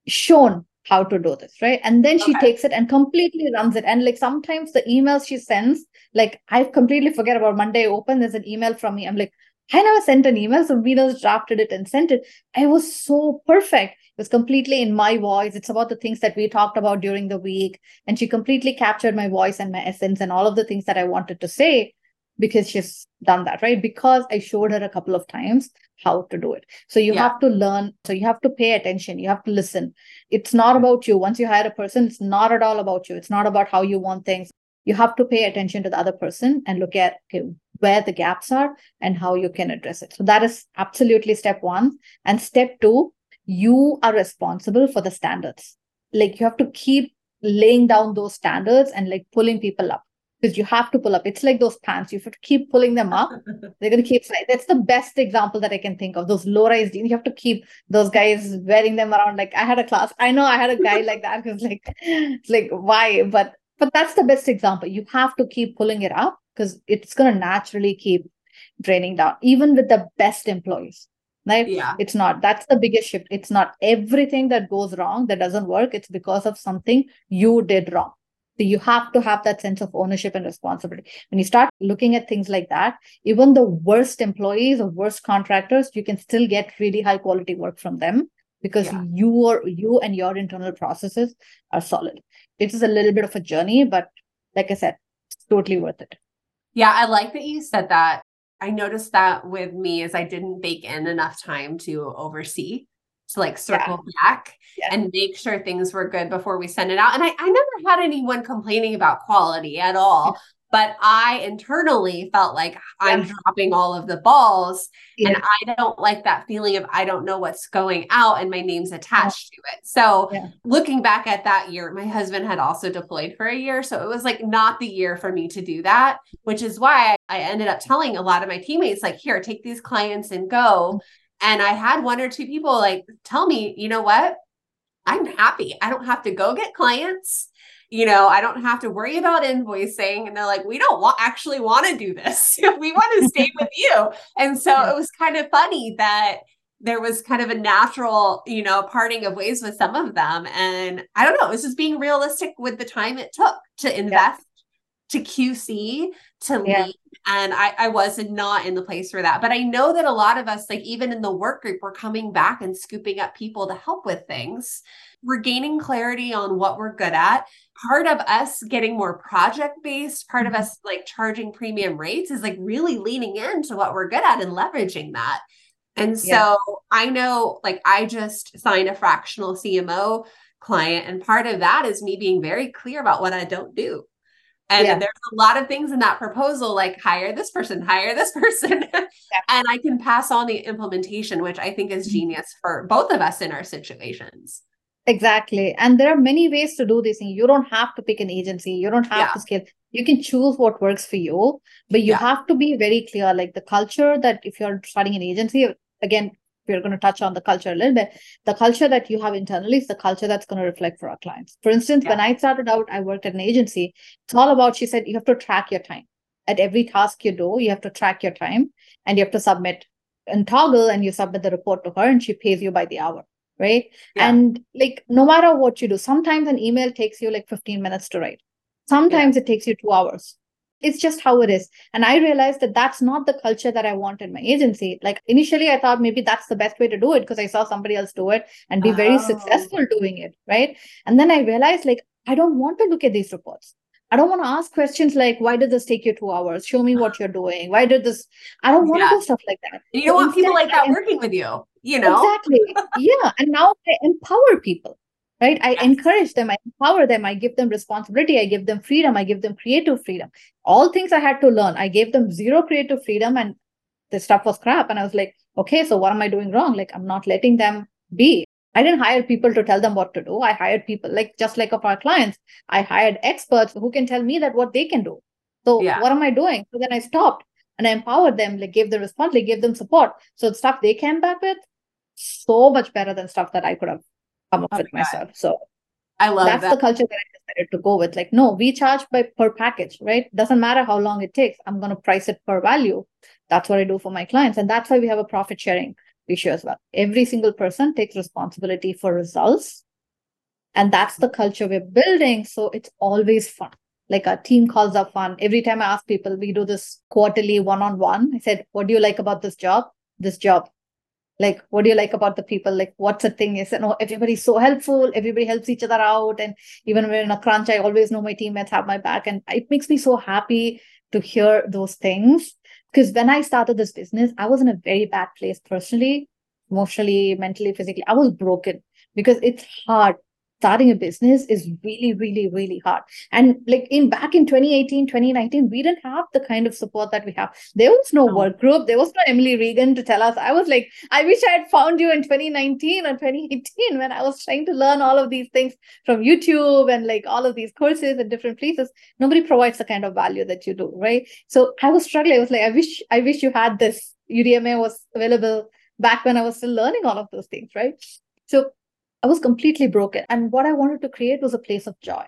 shown how to do this, right? And then she okay. takes it and completely runs it. And like sometimes the emails she sends, like I completely forget about Monday open, there's an email from me. I'm like, I never sent an email. So Venus drafted it and sent it. I was so perfect. It was completely in my voice. It's about the things that we talked about during the week. And she completely captured my voice and my essence and all of the things that I wanted to say because she's done that, right? Because I showed her a couple of times how to do it. So you yeah. have to learn. So you have to pay attention. You have to listen. It's not mm-hmm. about you. Once you hire a person, it's not at all about you. It's not about how you want things. You have to pay attention to the other person and look at, okay, where the gaps are and how you can address it. So that is absolutely step one. And step two, you are responsible for the standards. Like you have to keep laying down those standards and like pulling people up because you have to pull up. It's like those pants. You have to keep pulling them up. They're going to keep. That's the best example that I can think of. Those low-rise jeans. You have to keep those guys wearing them around. Like I had a class. I know I had a guy like that because like, it's like why? But but that's the best example. You have to keep pulling it up because it's going to naturally keep draining down, even with the best employees. Right? Yeah. It's not. That's the biggest shift. It's not everything that goes wrong that doesn't work. It's because of something you did wrong so you have to have that sense of ownership and responsibility. When you start looking at things like that, even the worst employees or worst contractors, you can still get really high quality work from them because yeah. you are you and your internal processes are solid. It is a little bit of a journey, but like I said, it's totally worth it. Yeah, I like that you said that. I noticed that with me is I didn't bake in enough time to oversee to like circle yeah. back and make sure things were good before we send it out. And I, I never had anyone complaining about quality at all. Yeah. But I internally felt like I'm dropping all of the balls. And I don't like that feeling of I don't know what's going out and my name's attached to it. So looking back at that year, my husband had also deployed for a year. So it was like not the year for me to do that, which is why I ended up telling a lot of my teammates, like, here, take these clients and go and I had one or two people like tell me, you know what? I'm happy. I don't have to go get clients. You know, I don't have to worry about invoicing. And they're like, we don't want actually want to do this. we want to stay with you. And so yeah. it was kind of funny that there was kind of a natural, you know, parting of ways with some of them. And I don't know, it was just being realistic with the time it took to invest to QC to yeah. lead. And I, I was not in the place for that. But I know that a lot of us, like even in the work group, we're coming back and scooping up people to help with things. We're gaining clarity on what we're good at. Part of us getting more project based, part mm-hmm. of us like charging premium rates is like really leaning into what we're good at and leveraging that. And so yeah. I know like I just signed a fractional CMO client, and part of that is me being very clear about what I don't do. And yeah. there's a lot of things in that proposal, like hire this person, hire this person. Yeah. and I can pass on the implementation, which I think is mm-hmm. genius for both of us in our situations. Exactly. And there are many ways to do this thing. You don't have to pick an agency, you don't have yeah. to scale. You can choose what works for you, but you have to be very clear. Like the culture that if you're starting an agency, again, we're going to touch on the culture a little bit. The culture that you have internally is the culture that's going to reflect for our clients. For instance, yeah. when I started out, I worked at an agency. It's all about, she said, you have to track your time. At every task you do, you have to track your time and you have to submit and toggle and you submit the report to her and she pays you by the hour. Right. Yeah. And like, no matter what you do, sometimes an email takes you like 15 minutes to write. Sometimes yeah. it takes you two hours it's just how it is and i realized that that's not the culture that i want in my agency like initially i thought maybe that's the best way to do it because i saw somebody else do it and be oh. very successful doing it right and then i realized like i don't want to look at these reports I don't want to ask questions like, why did this take you two hours? Show me what you're doing. Why did this? I don't want yeah. to do stuff like that. You don't want people like that working with you, you know? Exactly. yeah. And now I empower people right i yes. encourage them i empower them i give them responsibility i give them freedom i give them creative freedom all things i had to learn i gave them zero creative freedom and the stuff was crap and i was like okay so what am i doing wrong like i'm not letting them be i didn't hire people to tell them what to do i hired people like just like of our clients i hired experts who can tell me that what they can do so yeah. what am i doing so then i stopped and i empowered them like gave them responsibility gave them support so the stuff they came back with so much better than stuff that i could have come up oh with myself. So I love that's that. the culture that I decided to go with. Like, no, we charge by per package, right? Doesn't matter how long it takes. I'm going to price it per value. That's what I do for my clients. And that's why we have a profit sharing ratio as well. Every single person takes responsibility for results. And that's the culture we're building. So it's always fun. Like our team calls are fun. Every time I ask people, we do this quarterly one on one. I said, What do you like about this job? This job. Like what do you like about the people? Like what's the thing? Oh, is you know everybody's so helpful. Everybody helps each other out. And even when in a crunch i always know my teammates have my back. And it makes me so happy to hear those things. Because when i started this business i was in a very bad place personally emotionally mentally physically. I was broken because it's hard starting a business is really really really hard. And like in back in 2018 2019 we didn't have the kind of support that we have. There was no work group. There was no emily reagan to tell us. I was like i wish i had found you in 2019 or 2018 when i was trying to learn all of these things from youtube and like all of these courses in different places. Nobody provides the kind of value that you do right? So i was struggling. I was like i wish i wish you had this. Udemy was available back when i was still learning all of those things right? So I was completely broken. And what I wanted to create was a place of joy.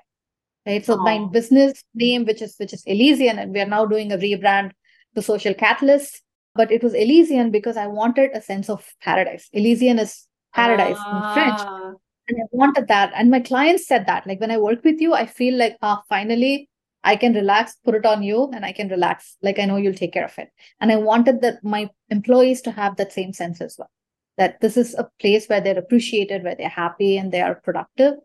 Right. So Aww. my business name, which is which is Elysian, and we are now doing a rebrand to Social Catalyst. But it was Elysian because I wanted a sense of paradise. Elysian is paradise in French. Ah. And I wanted that. And my clients said that. Like when I work with you, I feel like, ah, finally, I can relax, put it on you, and I can relax. Like I know you'll take care of it. And I wanted that my employees to have that same sense as well that this is a place where they're appreciated, where they're happy and they are productive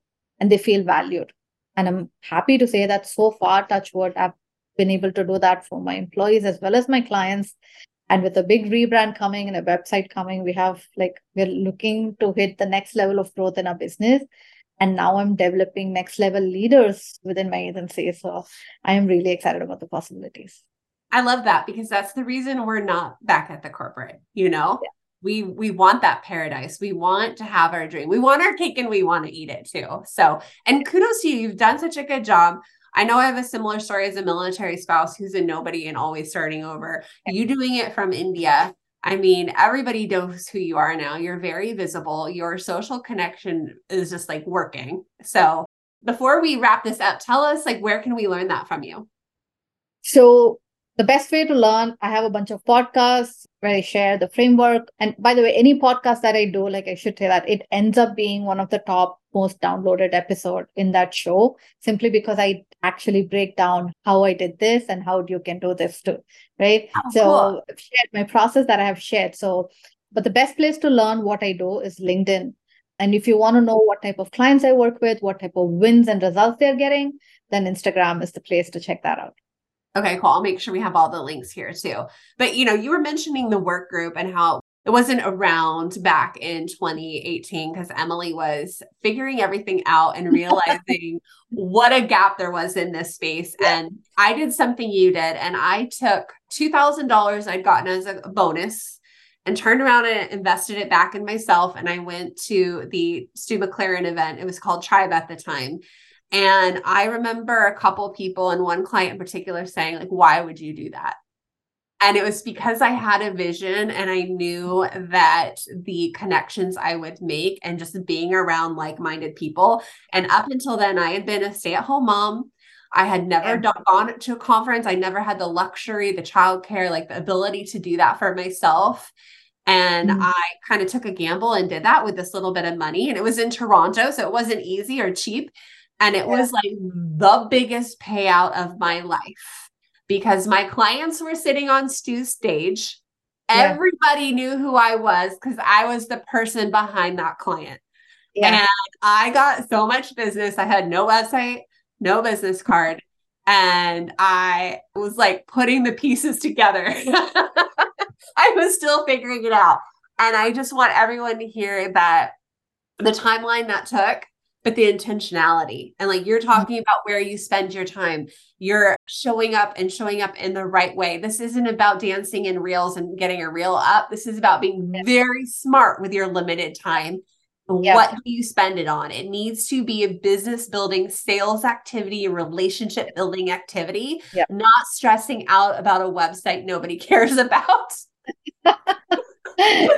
and they feel valued. And I'm happy to say that so far, touch wood, I've been able to do that for my employees as well as my clients. And with a big rebrand coming and a website coming, we have like, we're looking to hit the next level of growth in our business. And now I'm developing next level leaders within my agency. So I am really excited about the possibilities. I love that because that's the reason we're not back at the corporate, you know? Yeah we we want that paradise we want to have our dream we want our cake and we want to eat it too so and kudos to you you've done such a good job I know I have a similar story as a military spouse who's a nobody and always starting over. You doing it from India. I mean, everybody knows who you are now. You're very visible. Your Social Konnection is just like working. So, before we wrap this up, tell us like where can we learn that from you? So, the best way to learn, I have a bunch of podcasts where I share the framework. And by the way, any podcast that I do, like I should say that it ends up being one of the top most downloaded episode in that show, simply because I actually break down how I did this and how you can do this too. Right. Oh, so cool. I've shared my process that I have shared. So, but the best place to learn what I do is LinkedIn. And if you want to know what type of clients I work with, what type of wins and results they're getting, then Instagram is the place to check that out. Okay, cool. I'll make sure we have all the links here too. But you know, you were mentioning the work group and how it wasn't around back in 2018 because Emily was figuring everything out and realizing what a gap there was in this space. And I did something you did, and I took $2,000 I'd gotten as a bonus and turned around and invested it back in myself. And I went to the Stu McLaren event. It was called Tribe at the time. And I remember a couple people and one client in particular saying, like, why would you do that? And it was because I had a vision and I knew that the connections I would make and just being around like minded people. And up until then, I had been a stay at home mom. I had never yeah. gone to a conference. I never had the luxury, the childcare, like the ability to do that for myself. And mm-hmm. I kind of took a gamble and did that with this little bit of money. And it was in Toronto. So it wasn't easy or cheap. And it yeah. was like the biggest payout of my life because my clients were sitting on Stu's stage. Yeah. Everybody knew who I was because I was the person behind that client. Yeah. And I got so much business. I had no website, no business card. And I was like putting the pieces together. I was still figuring it out. And I just want everyone to hear that the timeline that took but the intentionality. And like you're mm-hmm. talking about where you spend your time. You're showing up and showing up in the right way. This isn't about dancing in reels and getting a reel up. This is about being very smart with your limited time. Yeah. what do you spend it on? It needs to be a business building sales activity relationship building activity yeah. not stressing out about a website nobody cares about.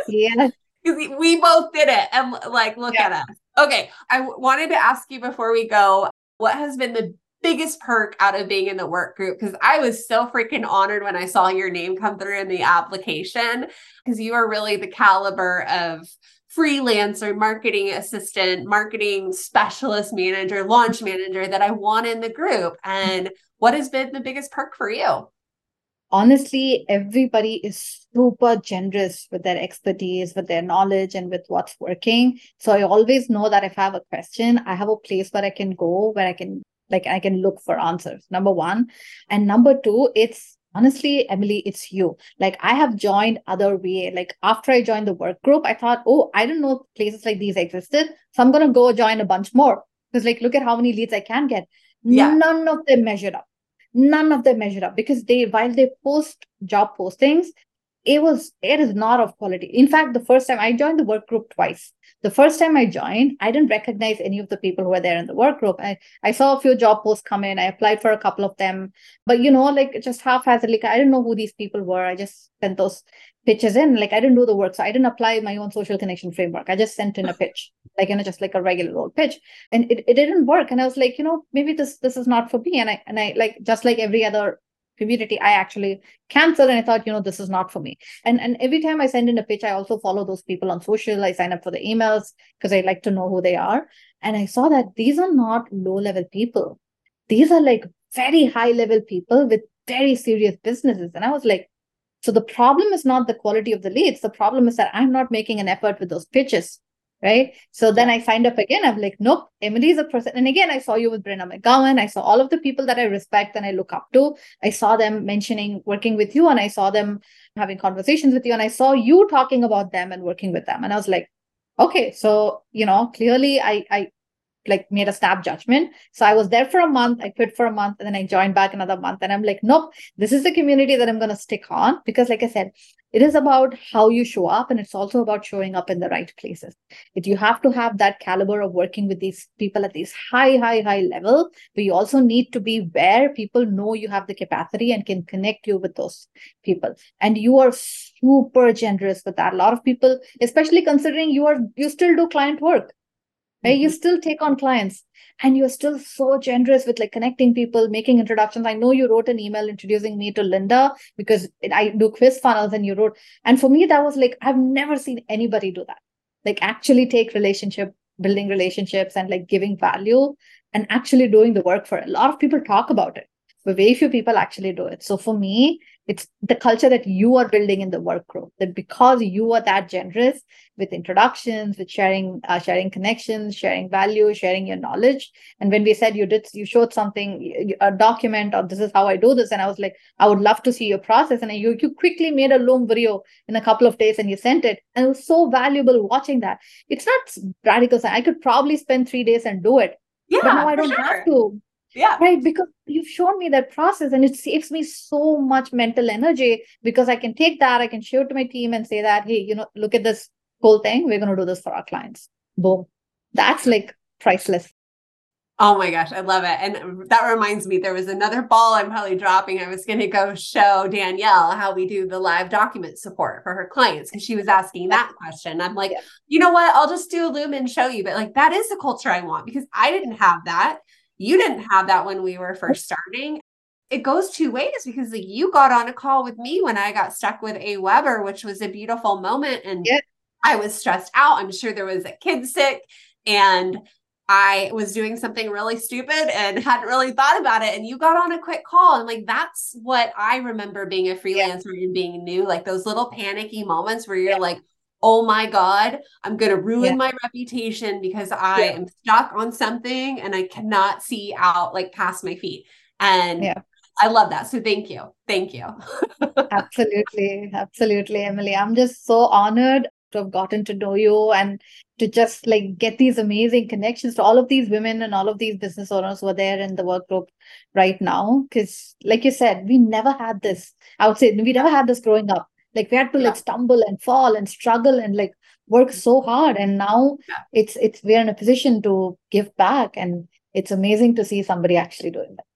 Yeah we both did it and like look yeah. at us Okay. I w- wanted to ask you before we go what has been the biggest perk out of being in the work group? Because I was so freaking honored when I saw your name come through in the application because you are really the caliber of freelancer, marketing assistant, marketing specialist manager, launch manager that I want in the group. And what has been the biggest perk for you? Honestly, everybody is super generous with their expertise, with their knowledge, and with what's working. So I always know that if I have a question, I have a place where I can go, where I can like I can look for answers. Number one. And number two, it's honestly, Emily, it's you. Like I have joined other VA. Like after I joined the work group, I thought, oh, I didn't know places like these existed. So I'm gonna go join a bunch more because like look at how many leads i can get Yeah. none of them measured up none of them measure up because they while they post job postings it was it is not of quality. In fact the first time i joined the work group twice. The first time i joined i didn't recognize any of the people who were there in the work group. I, I saw a few job posts come in. I applied for a couple of them. But you know like just half-hazardly i didn't know who these people were. I just sent those pitches in. Like i didn't do the work. So i didn't apply my own Social Konnection framework. I just sent in a pitch like you know just like a regular old pitch. And it, it didn't work. And i was like you know maybe this this is not for me. And i and i like just like every other community i actually canceled and i thought you know this is not for me. And and every time i send in a pitch i also follow those people on social. I sign up for the emails because i like to know who they are. And i saw that these are not low level people. These are like very high level people with very serious businesses. And i was like so the problem is not the quality of the leads. The problem is that i'm not making an effort with those pitches right? So then I signed up again. I'm like, nope, Emily is a person. And again, I saw you with Brenna McGowan. I saw all of the people that I respect and I look up to. I saw them mentioning working with you, and I saw them having conversations with you, and I saw you talking about them and working with them. And I was like, okay, so you know, clearly I I like made a snap judgment. So I was there for a month, I quit for a month, and then I joined back another month. And I'm like, nope, this is the community that I'm gonna stick on. Because, like I said, it is about how you show up and it's also about showing up in the right places. If you have to have that caliber of working with these people at this high high high level but you also need to be where people know you have the capacity and can connect you with those people. And you are super generous with that. A lot of people especially considering you are you still do client work right mm-hmm. you still take on clients and you're still so generous with like connecting people making introductions i know you wrote an email introducing me to linda because i do quiz funnels and you wrote and for me that was like i've never seen anybody do that like actually take relationship building relationships and like giving value and actually doing the work for it. a lot of people talk about it but very few people actually do it so for me it's the culture that you are building in the work group that because you are that generous with introductions with sharing uh, sharing connections sharing value sharing your knowledge. And when we said you did you showed something a document or this is how i do this and i was like i would love to see your process. And you, you quickly made a loom video in a couple of days and you sent it. And it was so valuable watching that. It's not radical i could probably spend three days and do it. Yeah but now i don't sure. have to yeah. Right. Because you've shown me that process and it saves me so much mental energy because I can take that, I can show it to my team and say that, hey, you know, look at this whole thing. We're going to do this for our clients. Boom. That's like priceless. Oh my gosh, I love it. And that reminds me, there was another ball I'm probably dropping. I was going to go show Danielle how we do the live document support for her clients because she was asking that question. I'm like, yeah. you know what? I'll just do a Loom and show you. But like, that is the culture I want because I didn't have that. You didn't have that when we were first starting. It goes two ways because like, you got on a call with me when I got stuck with AWeber, which was a beautiful moment. And yeah. I was stressed out. I'm sure there was a kid sick and I was doing something really stupid and hadn't really thought about it. And you got on a quick call. And like, that's what I remember being a freelancer yeah. and being new, like those little panicky moments where you're yeah. like, oh my God, I'm going to ruin yeah. my reputation because I yeah. am stuck on something and I cannot see out like past my feet. And yeah. I love that. So thank you. Thank you. absolutely. Absolutely, Emily. I'm just so honored to have gotten to know you and to just like get these amazing connections to all of these women and all of these business owners who are there in the work group right now. Because, like you said, we never had this. I would say we never had this growing up like we had to yeah. like stumble and fall and struggle and like work so mm-hmm. hard. And now yeah. it's it's we're in a position to give back. And it's amazing to see somebody actually doing that.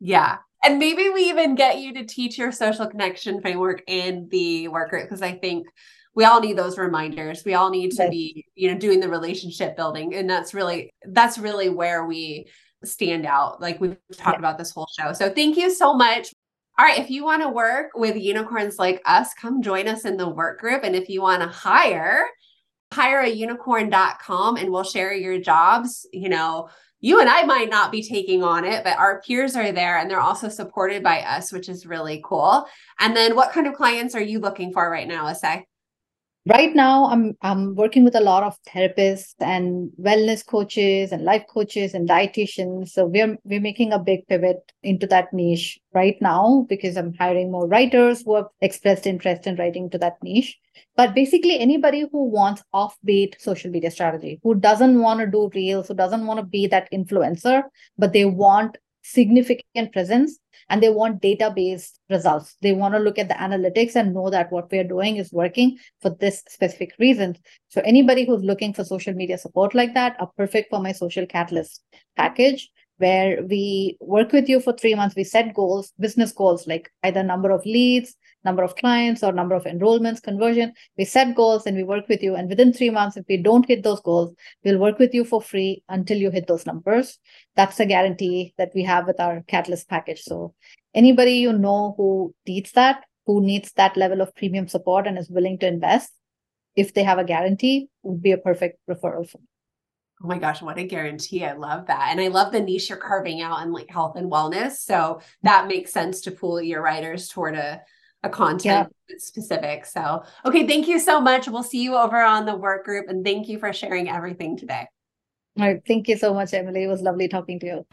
Yeah. And maybe we even get you to teach your Social Konnection framework in the work group because i think we all need those reminders. We all need to be you know doing the relationship building. And that's really that's really where we stand out. Like we've talked yeah. about this whole show. So thank you so much all right, if you want to work with unicorns like us, come join us in the work group. And if you want to hire, hire a unicorn.com and we'll share your jobs. You know, you and I might not be taking on it, but our peers are there and they're also supported by us, which is really cool. And then what kind of clients are you looking for right now, Esai? Right now i'm i'm working with a lot of therapists and wellness coaches and life coaches and dietitians. So we're we're making a big pivot into that niche right now because i'm hiring more writers who have expressed interest in writing to that niche. But basically anybody who wants offbeat social media strategy who doesn't want to do reels who doesn't want to be that influencer but they want significant presence and they want database results. They want to look at the analytics and know that what we're doing is working for this specific reason. So anybody who's looking for social media support like that are perfect for my social catalyst package where we work with you for three months. We set goals, business goals, like either number of leads, number of clients, or number of enrollments, conversion. We set goals and we work with you. And within three months, if we don't hit those goals, we'll work with you for free until you hit those numbers. That's a guarantee that we have with our Catalyst package. So anybody you know who needs that, who needs that level of premium support and is willing to invest, if they have a guarantee, would be a perfect referral for me. Oh my gosh, what a guarantee. I love that. And I love the niche you're carving out in like health and wellness. So that makes sense to pull your writers toward a, a content yeah. specific. So, okay, thank you so much. We'll see you over on the work group. And thank you for sharing everything today. All right. Thank you so much, Emily. It was lovely talking to you.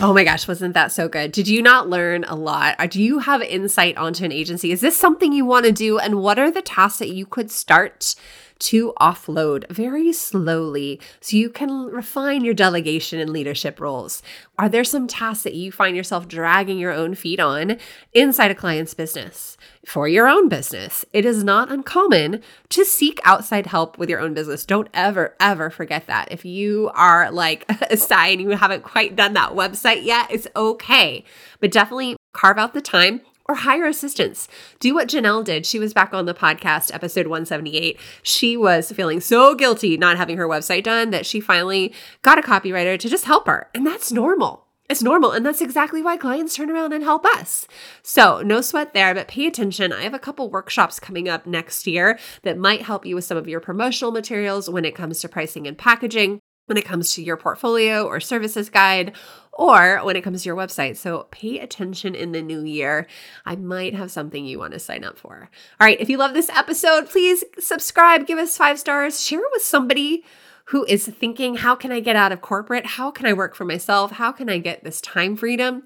Oh my gosh, wasn't that so good? Did you not learn a lot? Uh, do you have insight onto an agency? Is this something you want to do? And what are the tasks that you could start to offload very slowly so you can refine your delegation and leadership roles? Are there some tasks that you find yourself dragging your own feet on inside a client's business? For your own business, it is not uncommon to seek outside help with your own business. Don't ever, ever forget that. If you are like a sign you haven't quite done that website yet, it's okay. But definitely carve out the time or hire assistance. Do what Janelle did. She was back on the podcast, episode 178. She was feeling so guilty not having her website done that she finally got a copywriter to just help her. And that's normal. It's normal. And that's exactly why clients turn around and help us. So, no sweat there, but pay attention. I have a couple workshops coming up next year that might help you with some of your promotional materials when it comes to pricing and packaging when it comes to your portfolio or services guide, or when it comes to your website. So pay attention in the new year. I might have something you want to sign up for. All right. If you love this episode, please subscribe, give us five stars, share it with somebody who is thinking, how can I get out of corporate? How can I work for myself? How can I get this time freedom?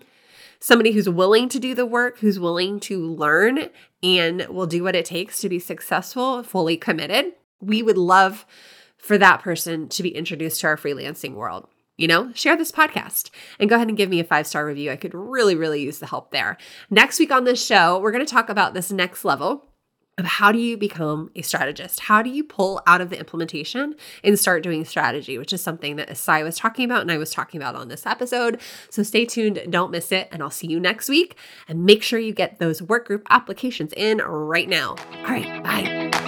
Somebody who's willing to do the work, who's willing to learn, and will do what it takes to be successful, fully committed. We would love for that person to be introduced to our freelancing world. You know, share this podcast and go ahead and give me a five star review. I could really, really use the help there. Next week on this show, we're going to talk about this next level of how do you become a strategist? How do you pull out of the implementation and start doing strategy, which is something that Esai was talking about and I was talking about on this episode. So stay tuned, don't miss it, and I'll see you next week. And make sure you get those work group applications in right now. All right, bye.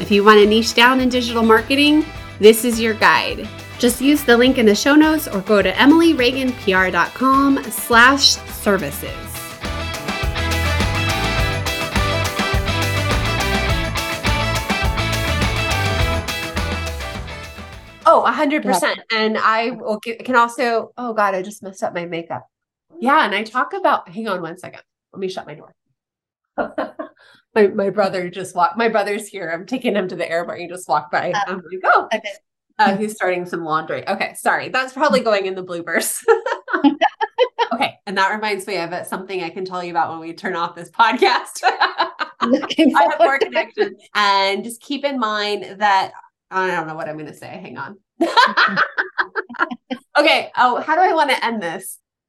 If you want to niche down in digital marketing, this is your guide. Just use the link in the show notes or go to emilyreaganpr.com slash services. Oh, 100%. And I will can also, oh God, I just messed up my makeup. Yeah. And I talk about, hang on one second. Let me shut my door. my my brother just walked. My brother's here. I'm taking him to the airport. He just walked by. Uh, I'm like, oh, okay. uh, he's starting some laundry. Okay, sorry. That's probably going in the bloopers. okay, and that reminds me of something I can tell you about when we turn off this podcast. I have more connection, and just keep in mind that I don't know what I'm going to say. Hang on. okay. Oh, how do I want to end this?